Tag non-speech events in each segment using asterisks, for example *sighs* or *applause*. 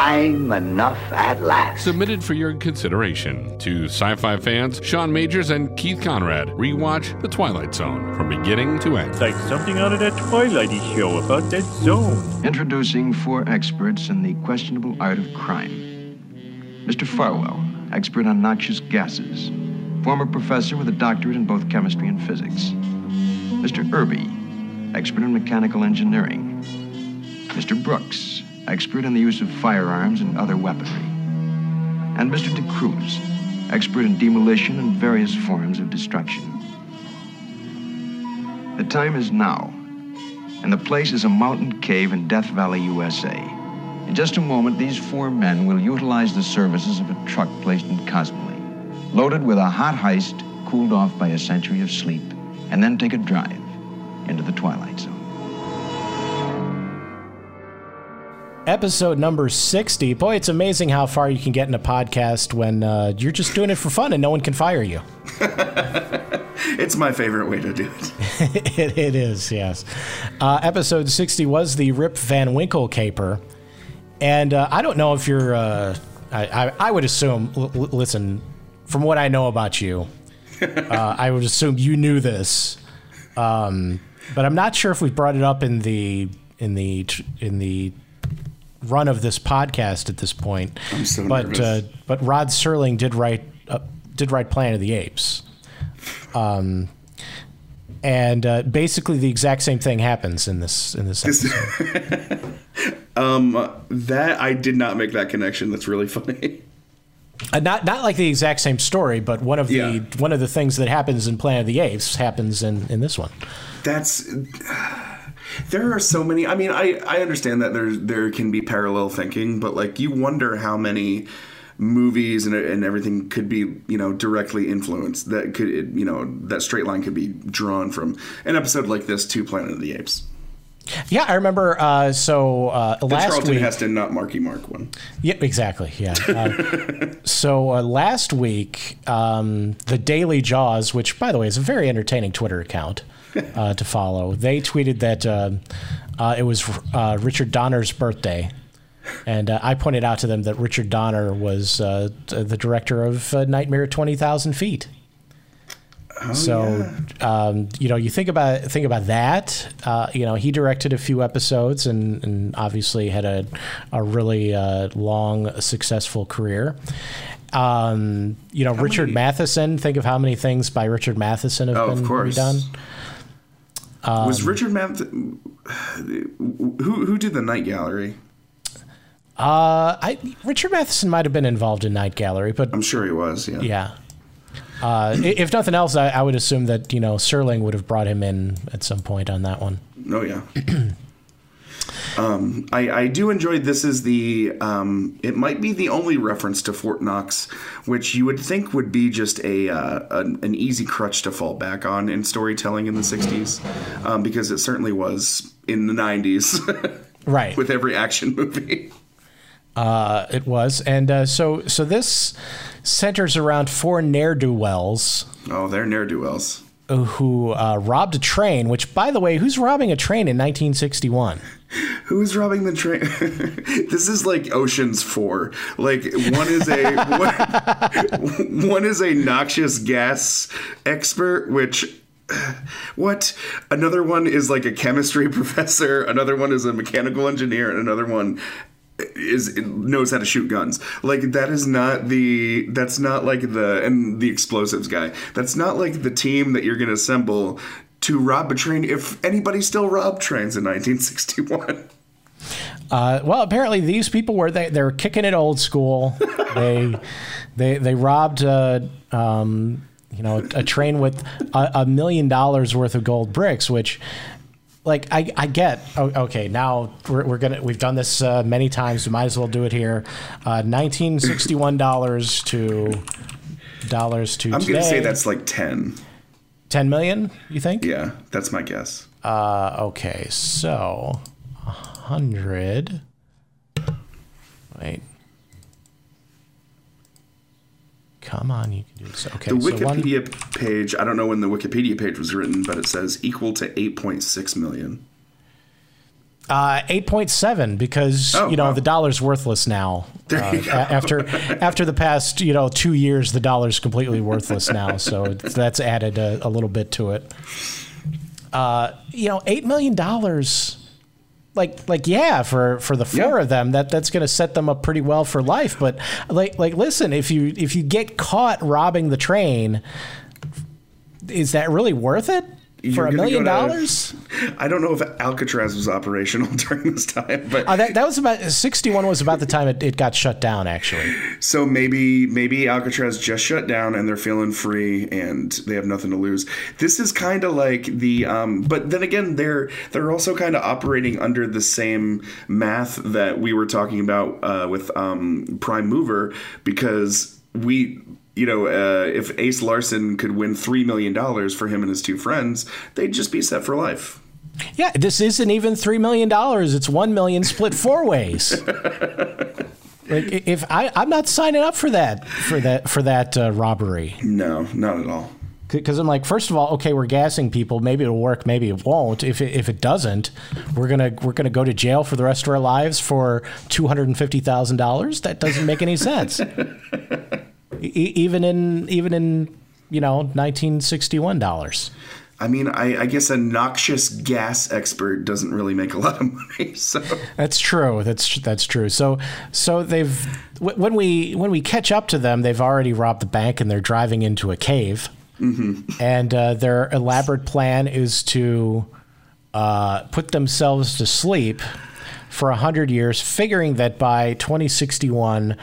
time enough at last. Submitted for your consideration to sci fi fans Sean Majors and Keith Conrad. Rewatch The Twilight Zone from beginning to end. It's like something out of that Twilighty show about that zone. Introducing four experts in the questionable art of crime. Mr. Farwell, expert on noxious gases, former professor with a doctorate in both chemistry and physics. Mr. Erbe, expert in mechanical engineering. Mr. Brooks, expert in the use of firearms and other weaponry. And Mr. De Cruz, expert in demolition and various forms of destruction. The time is now, and the place is a mountain cave in Death Valley, USA. In just a moment, these four men will utilize the services of a truck placed in cosmoline, loaded with a hot heist, cooled off by a century of sleep, and then take a drive into the Twilight Zone. Episode number 60. Boy, it's amazing how far you can get in a podcast when uh, you're just doing it for fun and no one can fire you. *laughs* it's my favorite way to do it. *laughs* it, it is, yes. Uh, episode 60 was the Rip Van Winkle caper. And uh, I don't know if you're, uh, I, I, I, would assume, l- listen, from what I know about you, *laughs* uh, I would assume you knew this. Um, but I'm not sure if we brought it up in the in the in the run of this podcast at this point. I'm so but nervous. Uh, but Rod Serling did write uh, did write Planet of the Apes. Um, and uh, basically the exact same thing happens in this in this episode. *laughs* um, that I did not make that connection. That's really *laughs* funny. Uh, not not like the exact same story, but one of the Yeah. one of the things that happens in Planet of the Apes happens in, in this one. That's there are so many. I mean, I I understand that there there can be parallel thinking, but like you wonder how many movies and and everything could be you know directly influenced that could you know that straight line could be drawn from an episode like this to Planet of the Apes. Yeah, I remember. Uh, so uh, The last Charlton week, Heston, not Marky Mark one. Yeah, exactly. Yeah. *laughs* Uh, so uh, last week, um, the Daily Jaws, which by the way is a very entertaining Twitter account *laughs* uh, to follow, they tweeted that uh, uh, it was uh, Richard Donner's birthday. And uh, I pointed out to them that Richard Donner was uh, the director of uh, Nightmare at Twenty Thousand Feet. so, um, you know, you think about think about that. Uh, you know, he directed a few episodes and, and obviously had a a really uh, long, successful career. Um, you know, Richard many- Matheson. Think of how many things by Richard Matheson have Oh, been course. redone. was Richard Math? Who who did the Night Gallery? Uh, I Richard Matheson might have been involved in Night Gallery, but I'm sure he was. Yeah. yeah. Uh, if nothing else, I, I would assume that you know Serling would have brought him in at some point on that one. Oh yeah. *clears throat* um, I, I do enjoy this is the um, it might be the only reference to Fort Knox, which you would think would be just a uh, an, an easy crutch to fall back on in storytelling in the '60s, um, because it certainly was in the '90s *laughs* Right. with every action movie. Uh, it was, and uh, so so this centers around four ne'er do wells Oh, they're ne'er do wells. who uh, robbed a train. Which, by the way, who's robbing a train in 1961? *laughs* Who's robbing the train? *laughs* this is like Ocean's Four. Like one is a one, *laughs* one is a noxious gas expert, which *sighs* what? Another one is like a chemistry professor. Another one is a mechanical engineer, and another one is knows how to shoot guns. Like that is not the that's not like the and the explosives guy. That's not like the team that you're going to assemble to rob a train. If anybody still robbed trains in 1961. Uh, well, apparently these people were they they're kicking it old school. *laughs* they they they robbed uh, um, you know a train with a, a million dollars worth of gold bricks, which. Like I, I get oh, okay now we're, we're gonna we've done this uh, many times we might as well do it here uh, 1961 dollars to dollars to I'm today gonna say that's like 10. 10 million you think Yeah, that's my guess. uh, okay so a hundred wait come on you can do this okay The so one, Wikipedia page, I don't know when the Wikipedia page was written, but it says equal to 8.6 million. Uh, eight point seven because Oh, you know wow. the dollar's worthless now. Uh, after *laughs* after the past you know two years, the dollar's completely worthless now. So *laughs* that's added a, a little bit to it. Uh, you know, eight million dollars. Like, like, yeah, for for the four Yeah. of them, that that's going to set them up pretty well for life. But like, like, listen, if you if you get caught robbing the train, is that really worth it for a million dollars? *laughs* I don't know if Alcatraz was operational *laughs* during this time, but Uh, that, that was about 61 was about the time it, it got shut down actually so maybe maybe Alcatraz just shut down and they're feeling free and they have nothing to lose. This is kind of like the um, but then again they're they're also kind of operating under the same math that we were talking about uh, with um, Prime Mover because we you know, uh, if Ace Larson could win $3 million for him and his two friends, they'd just be set for life. yeah this isn't even three million dollars. It's 1 million split four ways. *laughs* Like if i i'm not signing up for that for that for that uh, robbery. No, not at all. because i'm like first of all okay we're gassing people. Maybe it'll work maybe it won't. If it, if it doesn't we're gonna we're gonna go to jail for the rest of our lives for $250000 that doesn't make any sense *laughs* E- even in even in you know 1961 dollars I mean, I, I guess a noxious gas expert doesn't really make a lot of *laughs* money. So That's true. That's that's true. So so they've when we when we catch up to them, they've already robbed the bank and they're driving into a cave. And uh, their elaborate plan is to uh, put themselves to sleep for a hundred years, figuring that by 2061,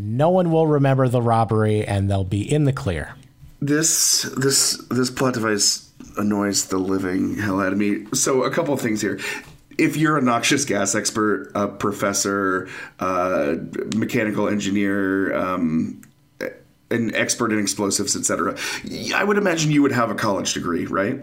no one will remember the robbery and they'll be in the clear. this this this plot device annoys the living hell out of me. So a couple of things here. If you're a noxious gas expert, a professor, uh, mechanical engineer, um, an expert in explosives, etc., I would imagine you would have a college degree, right?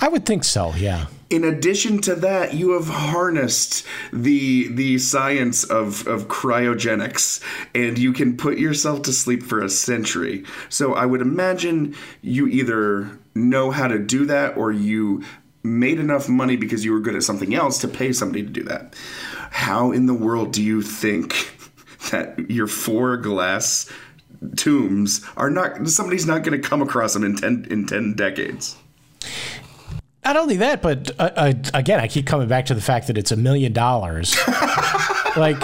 I would think so. Yeah. in addition to that, you have harnessed the the science of, of cryogenics, and you can put yourself to sleep for a century. So I would imagine you either know how to do that, or you made enough money because you were good at something else to pay somebody to do that. How in the world do you think *laughs* that your four glass tombs are not somebody's not going to come across them in ten in ten decades? Not only that, but uh, uh, again, I keep coming back to the fact that it's a million dollars. *laughs* Like,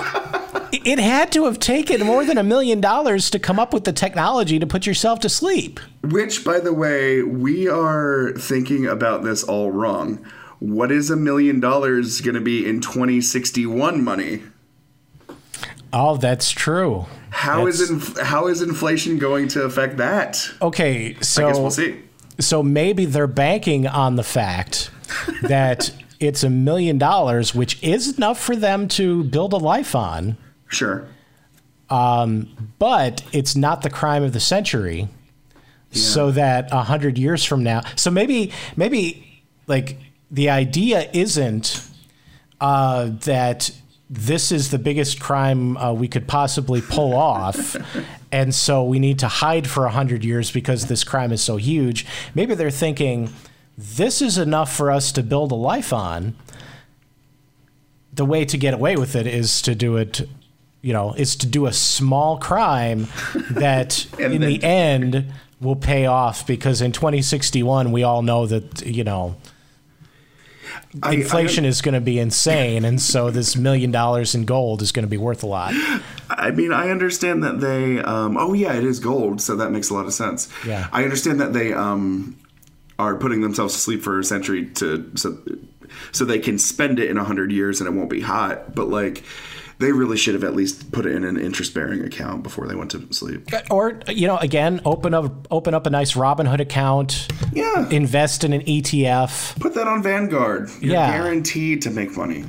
it had to have taken more than a million dollars to come up with the technology to put yourself to sleep. Which, by the way, we are thinking about this all wrong. What is a million dollars going to be in 2061 money? Oh, that's true. How is inf- how is inflation going to affect that? Okay, so I guess we'll see. So maybe they're banking on the fact that *laughs* it's a million dollars, which is enough for them to build a life on, Sure. but it's not the crime of the century. So that a hundred years from now, so maybe maybe like the idea isn't uh, that this is the biggest crime uh, we could possibly pull off, *laughs* and so we need to hide for a hundred years because this crime is so huge. Maybe they're thinking this is enough for us to build a life on. The way to get away with it is to do it, you know, is to do a small crime *laughs* that in then- the end will pay off because in 2061 we all know that you know I- inflation is going to be insane and so this million dollars in gold is going to be worth a lot *laughs* I mean, I understand that they. Um, oh yeah, it is gold, so that makes a lot of sense. Yeah. I understand that they um, are putting themselves to sleep for a century to so so they can spend it in a hundred years and it won't be hot. But like, they really should have at least put it in an interest-bearing account before they went to sleep. or you know again open up open up a nice robinhood account Yeah. invest in an etf Put that on Vanguard. You're Yeah. guaranteed to make money.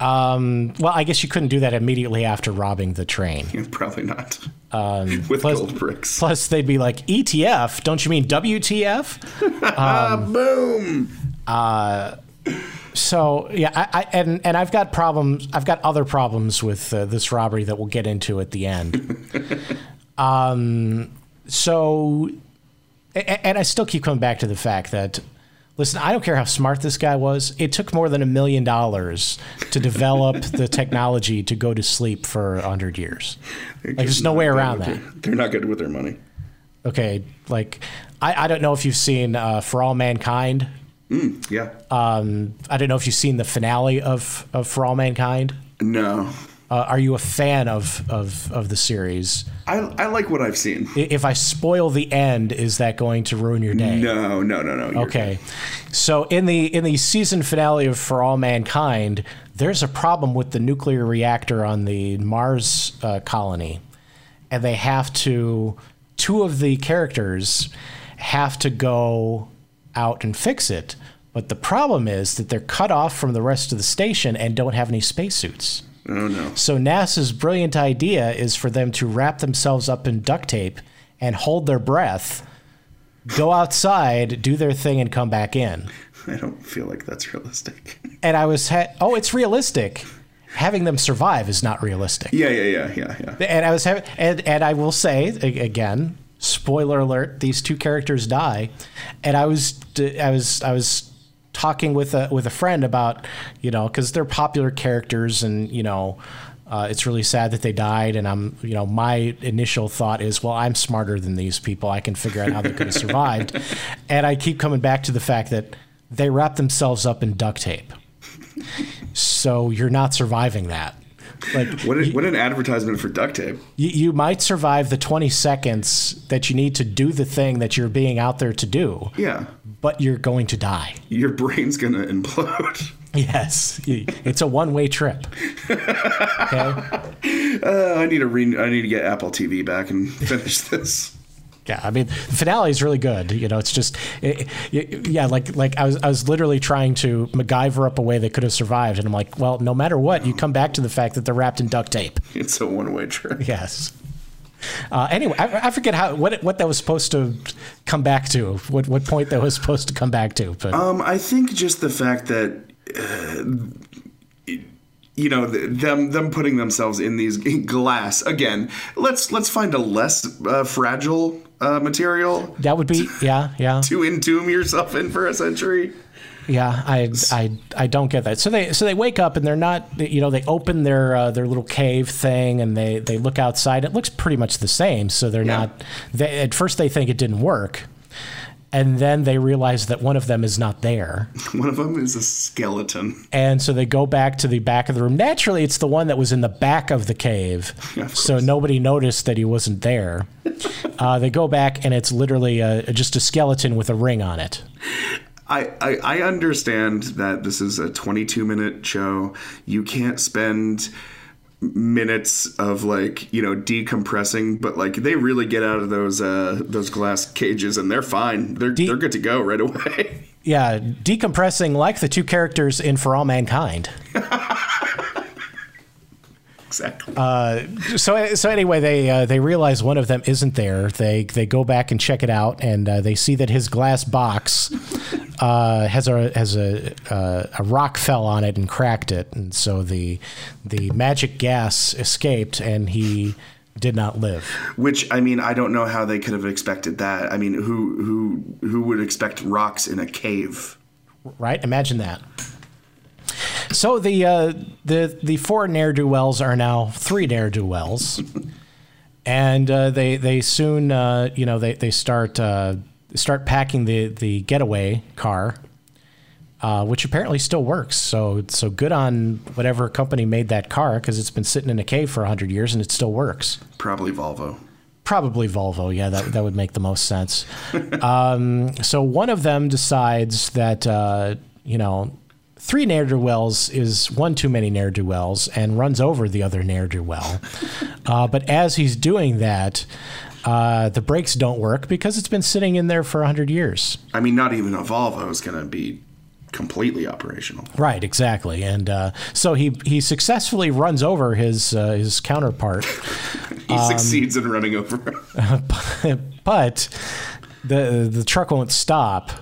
Um, well i guess you couldn't do that immediately after robbing the train *laughs* Probably not. *laughs* With plus- gold bricks. plus they'd be like etf don't you mean wtf *laughs* ah, boom. So yeah, I, I and and I've got problems. I've got other problems with uh, this robbery that we'll get into at the end. um, so, a- and I still keep coming back to the fact that, Listen, I don't care how smart this guy was. It took more than a million dollars to develop *laughs* the technology to go to sleep for a hundred years. Like, there's no way around that. their- they're not good with their money. Okay, like I, I don't know if you've seen uh, For All Mankind. Yeah. Um, I don't know if you've seen the finale of, of For All Mankind. no. Uh, are you a fan of, of, of the series? I, I like what I've seen. If I spoil the end, is that going to ruin your day? No, no, no, no. Okay. So in the in the season finale of For All Mankind, there's a problem with the nuclear reactor on the Mars uh, colony, and they have to two of the characters have to go out and fix it. But the problem is that they're cut off from the rest of the station and don't have any spacesuits. Oh no. So NASA's brilliant idea is for them to wrap themselves up in duct tape and hold their breath, go outside, do their thing, and come back in. *laughs* I don't feel like that's realistic. *laughs* And I was, ha- oh, it's realistic. Having them survive is not realistic. yeah, yeah, yeah, yeah, yeah. And I was having, and, and I will say again, spoiler alert: these two characters die, and I was, I was, I was talking with a with a friend about, you know, because they're popular characters, and you know. Uh, it's really sad that they died, and I'm, you know, my initial thought is, well, I'm smarter than these people. I can figure out how they could have survived, *laughs* and I keep coming back to the fact that they wrap themselves up in duct tape, so you're not surviving that. Like, What, a- what an advertisement for duct tape. you, you might survive the 20 seconds that you need to do the thing that you're being out there to do, Yeah. but you're going to die. Your brain's gonna implode. *laughs* Yes, it's a one-way trip. *laughs* Okay. Uh, I need to re- I need to get Apple TV back and *laughs* finish this. Yeah, I mean, the finale is really good. You know, it's just, it, it- yeah, like like I was I was literally trying to MacGyver up a way they could have survived, and I'm like, well, no matter what, you come back to the fact that they're wrapped in duct tape. *laughs* It's a one way trip. Yes. Uh, anyway, I, I forget how what what that was supposed to come back to. What what point that was supposed to come back to? But Um, I think just the fact that. Uh, you know them them putting themselves in these *laughs* glass again. Let's let's find a less uh, fragile uh, material that would be yeah yeah. *laughs* to entomb yourself in for a century. Yeah, I, I, I don't get that. So they so they wake up and they're not you know they open their uh, their little cave thing and they they look outside. It looks pretty much the same. So they're Yeah. not. They, at first they think it didn't work, and then they realize that one of them is not there. *laughs* One of them is a skeleton. And so they go back to the back of the room. Naturally, it's the one that was in the back of the cave, *laughs* of so nobody noticed that he wasn't there. *laughs* uh, they go back and it's literally a, just a skeleton with a ring on it. I, I, I understand that this is a 22 minute show. You can't spend minutes of like you know decompressing but like they really get out of those uh those glass cages and they're fine they're De- they're good to go right away *laughs* Yeah, decompressing like the two characters in For All Mankind. *laughs* exactly So, so anyway, they uh, they realize one of them isn't there. They they go back and check it out, and uh, they see that his glass box uh, has a has a uh, a rock fell on it and cracked it, and so the the magic gas escaped, and he did not live. which i mean i don't know how they could have expected that i mean who who who would expect rocks in a cave right? Imagine that. So the uh, the the four ne'er do wells are now three ne'er do wells, and uh, they they soon uh, you know they they start uh, start packing the the getaway car, uh, which apparently still works. So so good on whatever company made that car because it's been sitting in a cave for hundred years and it still works. probably volvo Probably Volvo. Yeah, that, that would make the most sense. *laughs* um, so one of them decides that, uh, you know, three ne'er do wells is one too many ne'er do wells and runs over the other ne'er do well. *laughs* Uh, but as he's doing that, uh, the brakes don't work because it's been sitting in there for 100 years. i mean not even a volvo is going to be completely operational Right, exactly. And uh, so he, he successfully runs over his, uh, his counterpart. *laughs* he Um, succeeds in running over *laughs* but the the truck won't stop,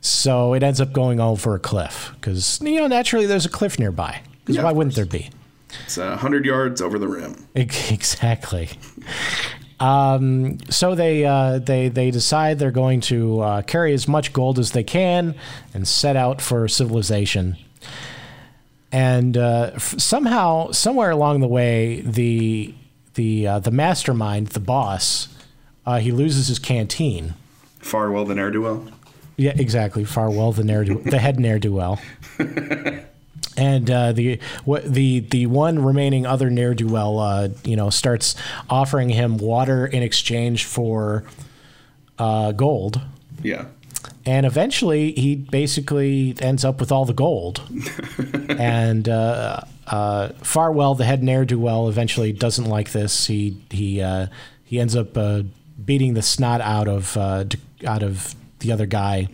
so it ends up going over a cliff because you know naturally there's a cliff nearby. 'Cause Yeah, why wouldn't there be? it's uh, 100 yards over the rim Exactly. Um, so they uh, they they decide they're going to uh, carry as much gold as they can and set out for civilization. And uh, f- somehow, somewhere along the way, the the uh, the mastermind, the boss, uh, he loses his canteen. Farwell the ne'er do well. Yeah, exactly. Farwell, the ne'er the head ne'er do well, *laughs* and uh, the what the the one remaining other ne'er do well, uh, you know, starts offering him water in exchange for uh, gold, Yeah. and eventually he basically ends up with all the gold, *laughs* and. Uh, uh, Farwell, the head ne'er do well, eventually doesn't like this. He he uh, he ends up uh, beating the snot out of uh, out of the other guy,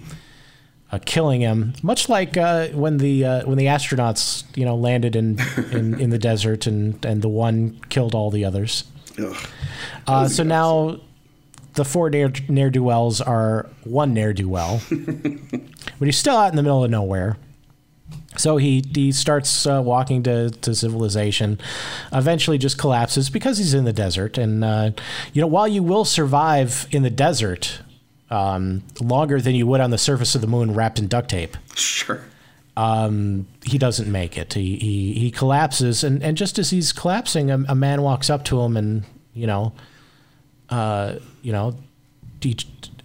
uh, killing him. Much like uh, when the uh, when the astronauts you know landed in, *laughs* in, in the desert and and the one killed all the others. Uh, so now the four ne'er do wells are one ne'er do well, *laughs* but he's still out in the middle of nowhere. So he he starts uh, walking to, to civilization, eventually just collapses because he's in the desert. And uh, you know, while you will survive in the desert um, longer than you would on the surface of the moon wrapped in duct tape, Sure. um, he doesn't make it. He he, he collapses, and, and just as he's collapsing, a, a man walks up to him, and you know, uh, you know, he,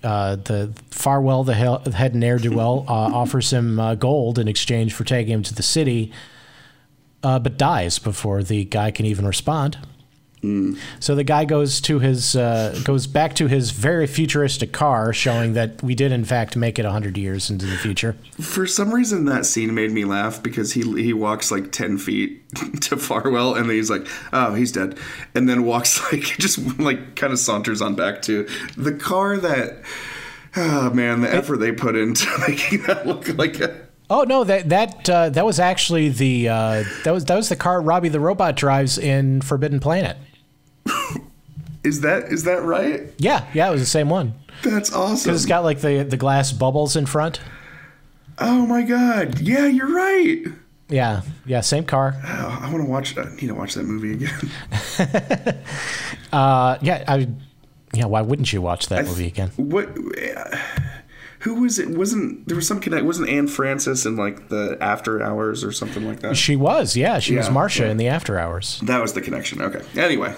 uh, the Farwell, the head ne'er do well, uh, *laughs* offers him uh, gold in exchange for taking him to the city, uh, but dies before the guy can even respond. So the guy goes to his uh, goes back to his very futuristic car, showing that we did in fact make it hundred years into the future. For some reason, that scene made me laugh because he he walks like ten feet *laughs* to Farwell, and then he's like, "Oh, he's dead," and then walks *laughs* like just like kind of saunters on back to the car that. Oh man, the effort they put into *laughs* making that look like a. Oh no that that uh, that was actually the uh, that was that was the car Robbie the robot drives in Forbidden Planet. Is that is that right? Yeah, yeah, it was the same one That's awesome. because it's got like the the glass bubbles in front. oh my god! Yeah, you're right. Yeah, yeah, same car. Oh, I want to watch. I need to watch that movie again. *laughs* *laughs* Uh, yeah, I, yeah. Why wouldn't you watch that movie again? What? uh, Who was it? Wasn't there was some connect? Wasn't Anne Francis in like the After Hours or something like that? She was, yeah, she was Yeah, Marsha yeah. in the After Hours, That was the connection. Okay. Anyway,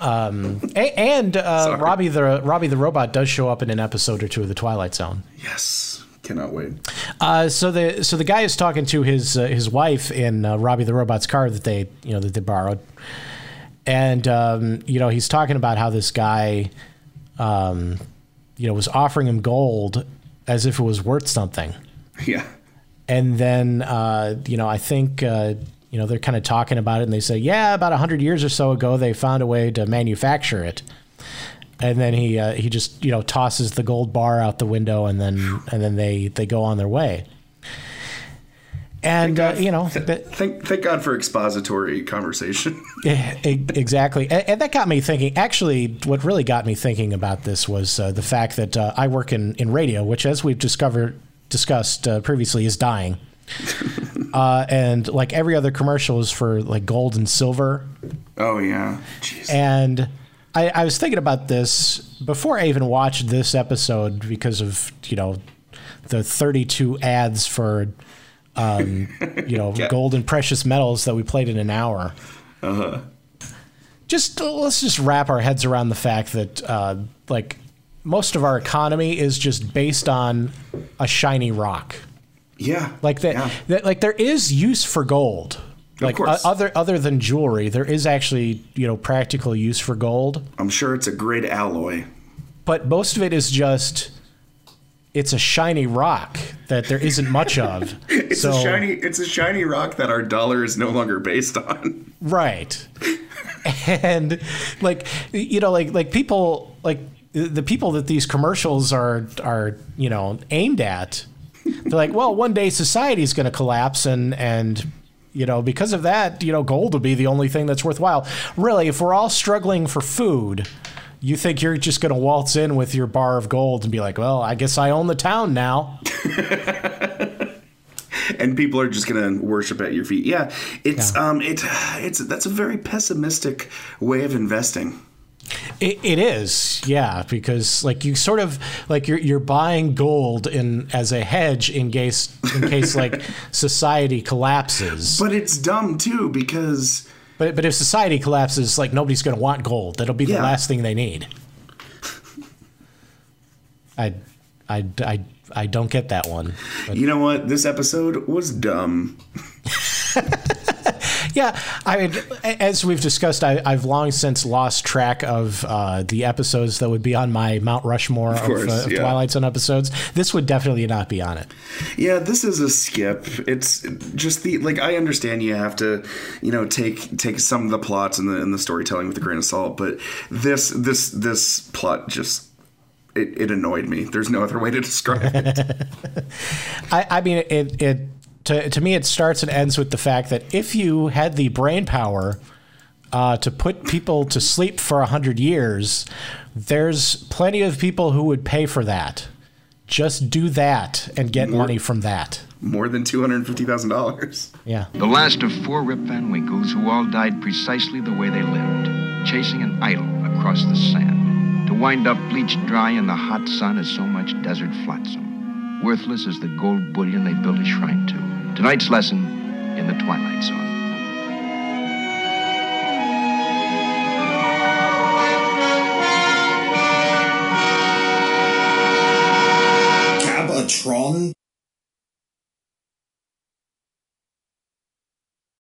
A- and uh, Robbie the Robbie the robot does show up in an episode or two of the Twilight Zone. yes, cannot wait. Uh, so the so the guy is talking to his uh, his wife in uh, Robbie the robot's car that they you know that they borrowed, and um, you know he's talking about how this guy, um, you know, was offering him gold as if it was worth something. Yeah. And then, uh, you know, I think, uh, you know, they're kind of talking about it and they say, yeah, about 100 years or so ago, they found a way to manufacture it. And then he uh, he just you know tosses the gold bar out the window and then and then they they go on their way. And uh, you know that, Thank thank God for expository conversation. *laughs* Exactly, and, and that got me thinking. Actually, what really got me thinking about this was uh, the fact that uh, I work in, in radio, which, as we've discovered discussed uh, previously, is dying. *laughs* uh, and like every other commercial is for like gold and silver. oh yeah. Jeez. And I, I was thinking about this before I even watched this episode because of you know the 32 ads for um, *laughs* you know Yeah. gold and precious metals that we played in an hour. Uh-huh. Just uh, let's just wrap our heads around the fact that uh, like most of our economy is just based on a shiny rock. Yeah. Like that, Yeah. that like there is use for gold. Like other other than jewelry, there is actually you know practical use for gold. I'm sure it's a great alloy. but most of it is just it's a shiny rock that there isn't much of. *laughs* It's so, a shiny it's a shiny rock that our dollar is no longer based on. right. and like you know like like people like the people that these commercials are are you know aimed at they're like well one day society's going to collapse and and you know because of that you know gold will be the only thing that's worthwhile really if we're all struggling for food you think you're just going to waltz in with your bar of gold and be like well i guess i own the town now *laughs* and people are just gonna worship at your feet. Yeah, it's um, it it's that's a very pessimistic way of investing. It, it is, yeah, because like you sort of like you're you're buying gold in as a hedge in case in case like *laughs* society collapses. But it's dumb too because But but if society collapses, like nobody's going to want gold. That'll be the last thing they need. *laughs* I, I, I, I don't get that one. But you know what? This episode was dumb. *laughs* yeah, I mean, as we've discussed, I, I've long since lost track of uh, the episodes that would be on my Mount Rushmore of, course, uh, of yeah. Twilight Zone episodes. This would definitely not be on it. Yeah, this is a skip. It's just the like I understand you have to, you know, take take some of the plots and the and the storytelling with a grain of salt, but this this this plot just it, it annoyed me. There's no other way to describe it. *laughs* I, I mean, it, it to, to me, it starts and ends with the fact that if you had the brain power uh, to put people to sleep for a hundred years, there's plenty of people who would pay for that. Just do that and get money from that. More than two hundred and fifty thousand dollars. Yeah. The last of four Rip Van Winkles who all died precisely the way they lived, chasing an idol across the sand. To wind up bleached dry in the hot sun as so much desert flotsam, worthless as the gold bullion they built a shrine to. Tonight's lesson in the Twilight Zone. Cabatron